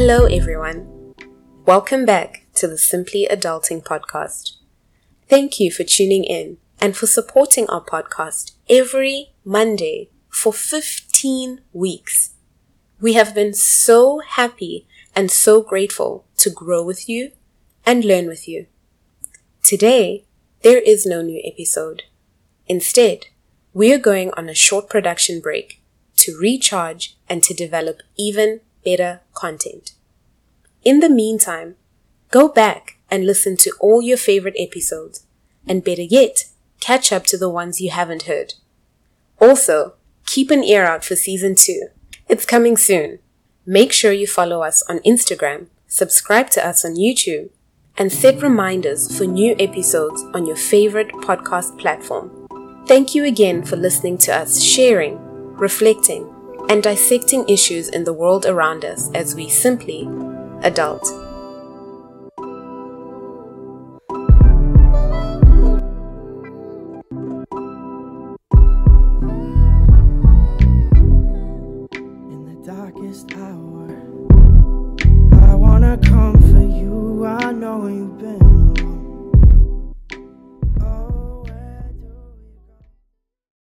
Hello, everyone. Welcome back to the Simply Adulting podcast. Thank you for tuning in and for supporting our podcast every Monday for 15 weeks. We have been so happy and so grateful to grow with you and learn with you. Today, there is no new episode. Instead, we are going on a short production break to recharge and to develop even better content. In the meantime, go back and listen to all your favorite episodes, and better yet, catch up to the ones you haven't heard. Also, keep an ear out for season 2. It's coming soon. Make sure you follow us on Instagram, subscribe to us on YouTube, and set reminders for new episodes on your favorite podcast platform. Thank you again for listening to us sharing, reflecting, and dissecting issues in the world around us as we simply adult.